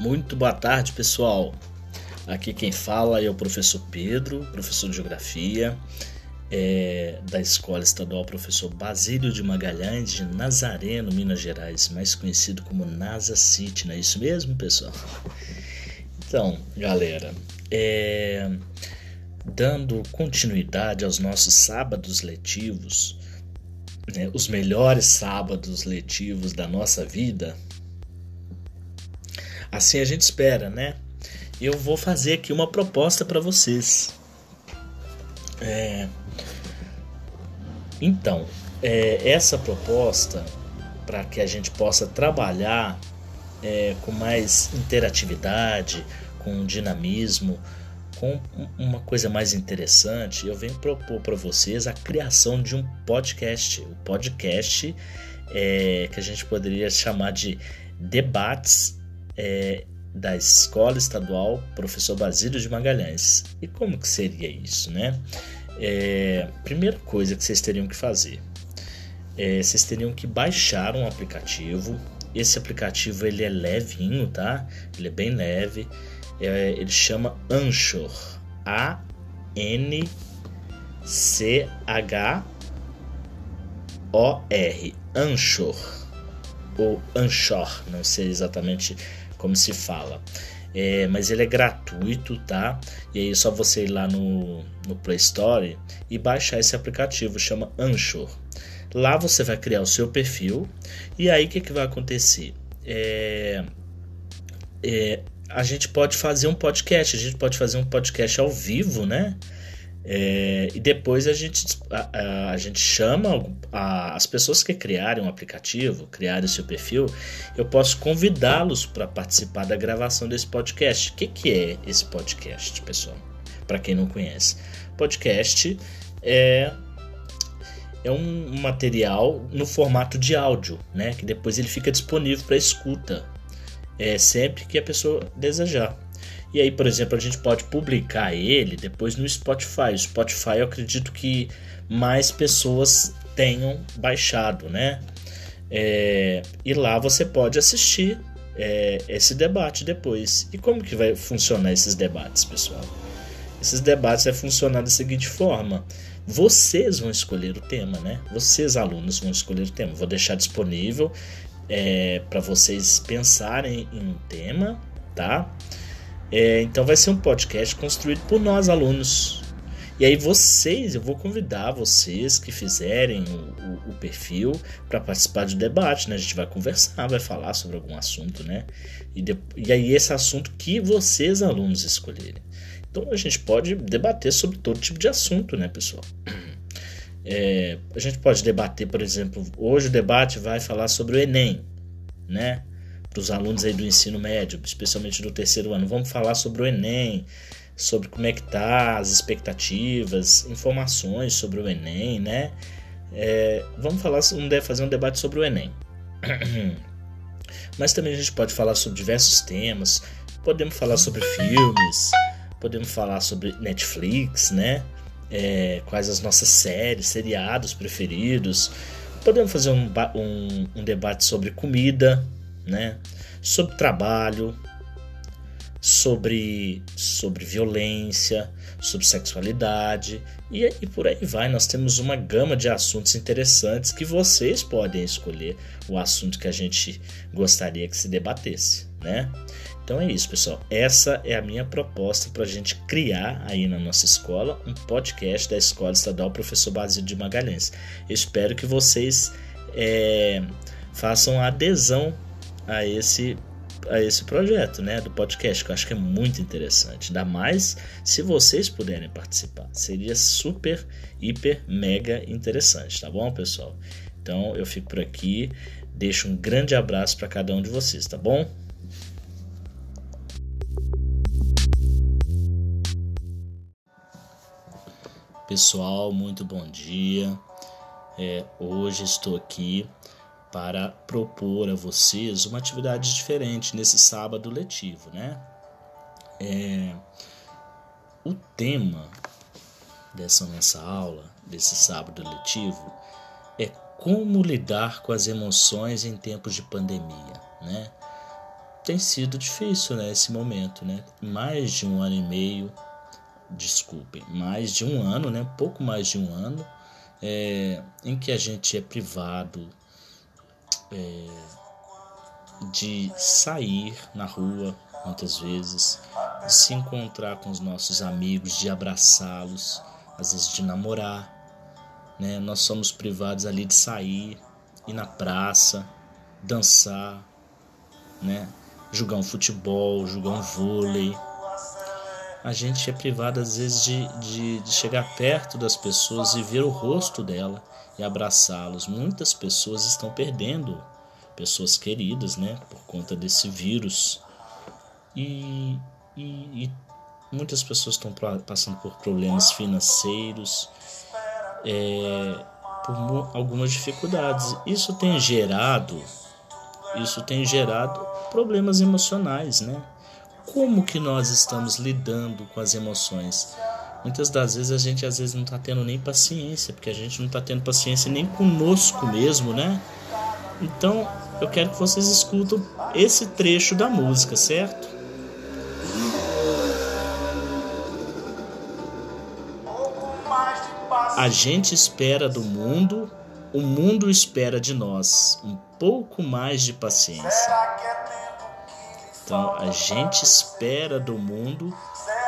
Muito boa tarde, pessoal. Aqui quem fala é o professor Pedro, professor de Geografia é, da Escola Estadual Professor Basílio de Magalhães de Nazareno, Minas Gerais, mais conhecido como NASA City, não é isso mesmo, pessoal? Então, galera, é, dando continuidade aos nossos sábados letivos, né, os melhores sábados letivos da nossa vida, Assim a gente espera, né? Eu vou fazer aqui uma proposta para vocês. É... Então, é, essa proposta para que a gente possa trabalhar é, com mais interatividade, com dinamismo, com uma coisa mais interessante, eu venho propor para vocês a criação de um podcast. O podcast é, que a gente poderia chamar de debates é, da Escola Estadual Professor Basílio de Magalhães. E como que seria isso, né? É, primeira coisa que vocês teriam que fazer, é, vocês teriam que baixar um aplicativo. Esse aplicativo ele é levinho, tá? Ele é bem leve. É, ele chama Anchor. A N C H O R. Anchor ou Anchor, não sei exatamente como se fala. É, mas ele é gratuito, tá? E aí é só você ir lá no, no Play Store e baixar esse aplicativo, chama Anchor. Lá você vai criar o seu perfil e aí o que, que vai acontecer? É, é, a gente pode fazer um podcast, a gente pode fazer um podcast ao vivo, né? É, e depois a gente, a, a, gente chama a, as pessoas que criarem um aplicativo, criarem o seu perfil, eu posso convidá-los para participar da gravação desse podcast. O que, que é esse podcast, pessoal? Para quem não conhece, podcast é, é um material no formato de áudio, né? Que depois ele fica disponível para escuta, é, sempre que a pessoa desejar. E aí, por exemplo, a gente pode publicar ele depois no Spotify. O Spotify eu acredito que mais pessoas tenham baixado, né? É, e lá você pode assistir é, esse debate depois. E como que vai funcionar esses debates, pessoal? Esses debates vai funcionar da seguinte forma: vocês vão escolher o tema, né? Vocês, alunos, vão escolher o tema. Vou deixar disponível é, para vocês pensarem em um tema, tá? É, então vai ser um podcast construído por nós, alunos. E aí vocês, eu vou convidar vocês que fizerem o, o, o perfil para participar do debate, né? A gente vai conversar, vai falar sobre algum assunto, né? E, de, e aí esse assunto que vocês, alunos, escolherem. Então a gente pode debater sobre todo tipo de assunto, né, pessoal? É, a gente pode debater, por exemplo, hoje o debate vai falar sobre o Enem, né? Para os alunos aí do ensino médio, especialmente do terceiro ano. Vamos falar sobre o Enem, sobre como é que tá, as expectativas, informações sobre o Enem, né? É, vamos falar, fazer um debate sobre o Enem. Mas também a gente pode falar sobre diversos temas. Podemos falar sobre filmes, podemos falar sobre Netflix, né? É, quais as nossas séries, seriados preferidos. Podemos fazer um, um, um debate sobre comida, né? Sobre trabalho, sobre, sobre violência, sobre sexualidade e, e por aí vai. Nós temos uma gama de assuntos interessantes que vocês podem escolher o assunto que a gente gostaria que se debatesse, né? Então é isso, pessoal. Essa é a minha proposta para a gente criar aí na nossa escola um podcast da Escola Estadual Professor Basílio de Magalhães. Eu espero que vocês é, façam a adesão a esse a esse projeto, né, do podcast, que eu acho que é muito interessante. Ainda mais se vocês puderem participar. Seria super, hiper, mega interessante, tá bom, pessoal? Então eu fico por aqui, deixo um grande abraço para cada um de vocês, tá bom? Pessoal, muito bom dia. É, hoje estou aqui para propor a vocês uma atividade diferente nesse sábado letivo, né? É, o tema dessa nossa aula, desse sábado letivo, é como lidar com as emoções em tempos de pandemia, né? tem sido difícil, né, esse momento, né? Mais de um ano e meio, desculpem, mais de um ano, né? Pouco mais de um ano, é, em que a gente é privado é, de sair na rua, muitas vezes, de se encontrar com os nossos amigos, de abraçá-los, às vezes de namorar, né? Nós somos privados ali de sair, ir na praça, dançar, né? Jogar um futebol, jogar um vôlei. A gente é privado às vezes de, de, de chegar perto das pessoas e ver o rosto dela e abraçá-los. Muitas pessoas estão perdendo pessoas queridas, né? Por conta desse vírus. E, e, e muitas pessoas estão passando por problemas financeiros. É, por algumas dificuldades. Isso tem gerado, isso tem gerado problemas emocionais, né? Como que nós estamos lidando com as emoções? Muitas das vezes a gente às vezes não está tendo nem paciência, porque a gente não está tendo paciência nem conosco mesmo, né? Então eu quero que vocês escutem esse trecho da música, certo? A gente espera do mundo, o mundo espera de nós um pouco mais de paciência. Então, a gente espera do mundo,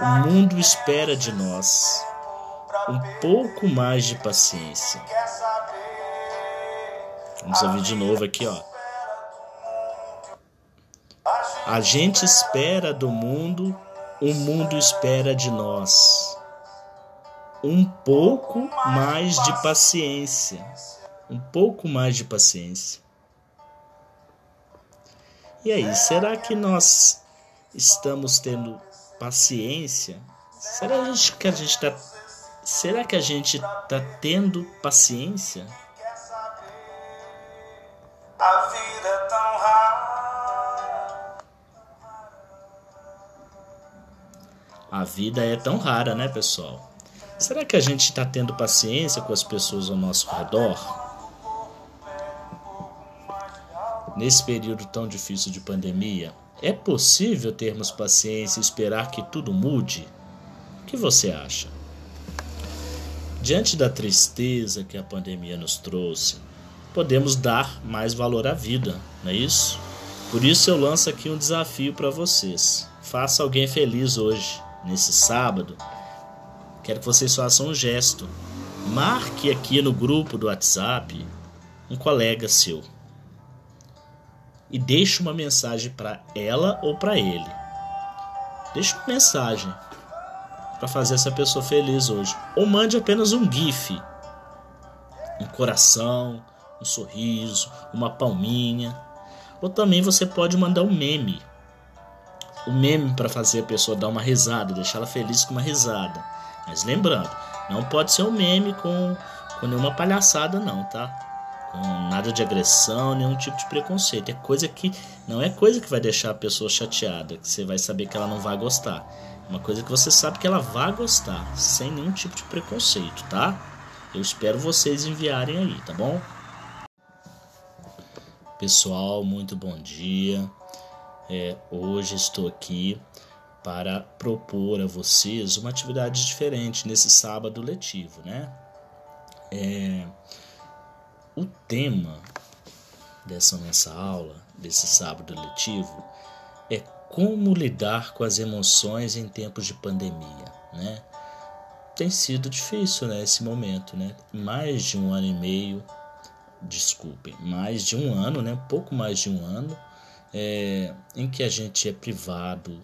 o mundo espera de nós um pouco mais de paciência. Vamos ouvir de novo aqui, ó. A gente espera do mundo, o mundo espera de nós um pouco mais de paciência. Um pouco mais de paciência. E aí, será que nós estamos tendo paciência? Será que a gente está Será que a gente está tendo paciência? A vida é tão rara. A vida é tão rara, né, pessoal? Será que a gente está tendo paciência com as pessoas ao nosso redor? Nesse período tão difícil de pandemia, é possível termos paciência e esperar que tudo mude? O que você acha? Diante da tristeza que a pandemia nos trouxe, podemos dar mais valor à vida, não é isso? Por isso eu lanço aqui um desafio para vocês. Faça alguém feliz hoje, nesse sábado, Quero que vocês façam um gesto. Marque aqui no grupo do WhatsApp um colega seu. E deixe uma mensagem para ela ou para ele. Deixe uma mensagem para fazer essa pessoa feliz hoje. Ou mande apenas um GIF. Um coração, um sorriso, uma palminha. Ou também você pode mandar um meme. Um meme para fazer a pessoa dar uma risada, deixar ela feliz com uma risada. Mas lembrando, não pode ser um meme com, com nenhuma palhaçada, não, tá? Nada de agressão, nenhum tipo de preconceito. É coisa que. Não é coisa que vai deixar a pessoa chateada, que você vai saber que ela não vai gostar. É uma coisa que você sabe que ela vai gostar, sem nenhum tipo de preconceito, tá? Eu espero vocês enviarem aí, tá bom? Pessoal, muito bom dia. É, hoje estou aqui para propor a vocês uma atividade diferente nesse sábado letivo, né? É, o tema dessa nossa aula, desse sábado letivo, é como lidar com as emoções em tempos de pandemia, né? Tem sido difícil, né, esse momento, né? Mais de um ano e meio, desculpem, mais de um ano, né? Pouco mais de um ano, é, em que a gente é privado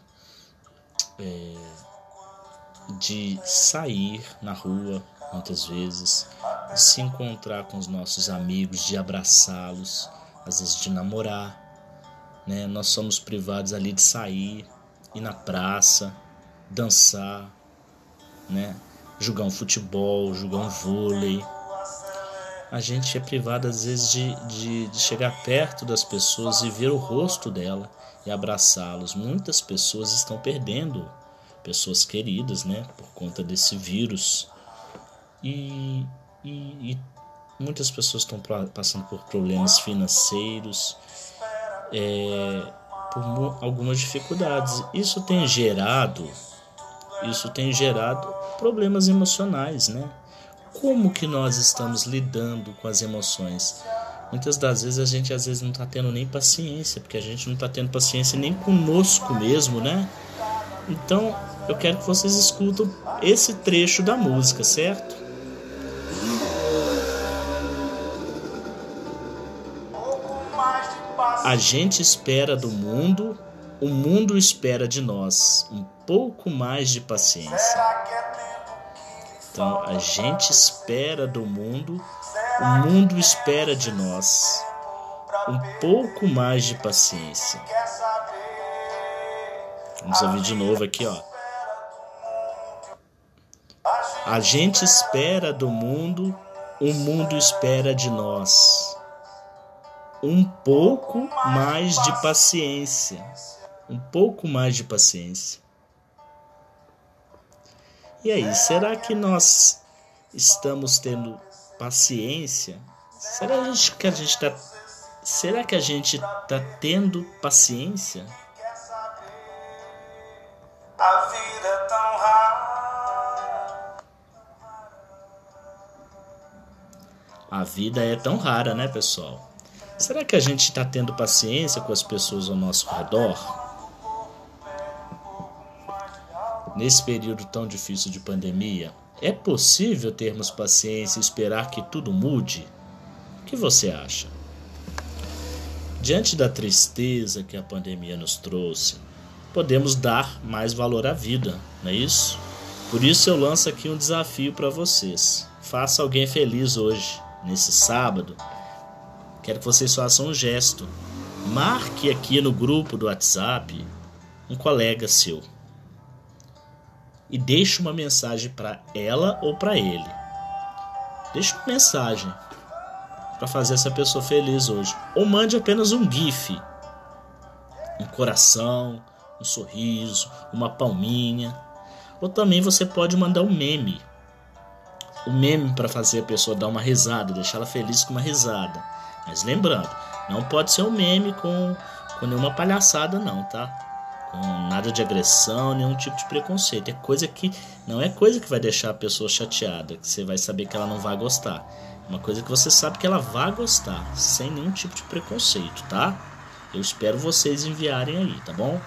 é, de sair na rua muitas vezes, de se encontrar com os nossos amigos, de abraçá-los, às vezes de namorar. Né? Nós somos privados ali de sair, ir na praça, dançar, né? jogar um futebol, jogar um vôlei. A gente é privado às vezes de, de, de chegar perto das pessoas e ver o rosto dela e abraçá-los. Muitas pessoas estão perdendo pessoas queridas, né, por conta desse vírus. E, e, e muitas pessoas estão passando por problemas financeiros, é, por algumas dificuldades. Isso tem gerado, isso tem gerado problemas emocionais, né? Como que nós estamos lidando com as emoções? Muitas das vezes a gente às vezes não está tendo nem paciência, porque a gente não está tendo paciência nem conosco mesmo, né? Então eu quero que vocês escutam esse trecho da música, certo? A gente espera do mundo, o mundo espera de nós um pouco mais de paciência. Então, a gente espera do mundo, o mundo espera de nós um pouco mais de paciência. Vamos ouvir de novo aqui, ó. A gente espera do mundo, o mundo espera de nós um pouco mais de paciência. Um pouco mais de paciência. E aí, será que nós estamos tendo paciência? Será que a gente está Será que a gente está tendo paciência? A vida é tão rara. A vida é tão rara, né, pessoal? Será que a gente está tendo paciência com as pessoas ao nosso redor? Nesse período tão difícil de pandemia, é possível termos paciência e esperar que tudo mude? O que você acha? Diante da tristeza que a pandemia nos trouxe, podemos dar mais valor à vida, não é isso? Por isso eu lanço aqui um desafio para vocês. Faça alguém feliz hoje, nesse sábado. Quero que vocês façam um gesto. Marque aqui no grupo do WhatsApp um colega seu. E deixe uma mensagem para ela ou para ele. Deixe uma mensagem para fazer essa pessoa feliz hoje. Ou mande apenas um GIF. Um coração, um sorriso, uma palminha. Ou também você pode mandar um meme. O meme para fazer a pessoa dar uma risada, deixar ela feliz com uma risada. Mas lembrando, não pode ser um meme com, com nenhuma palhaçada, não, tá? Com nada de agressão, nenhum tipo de preconceito. É coisa que não é coisa que vai deixar a pessoa chateada, que você vai saber que ela não vai gostar. É uma coisa que você sabe que ela vai gostar, sem nenhum tipo de preconceito, tá? Eu espero vocês enviarem aí, tá bom?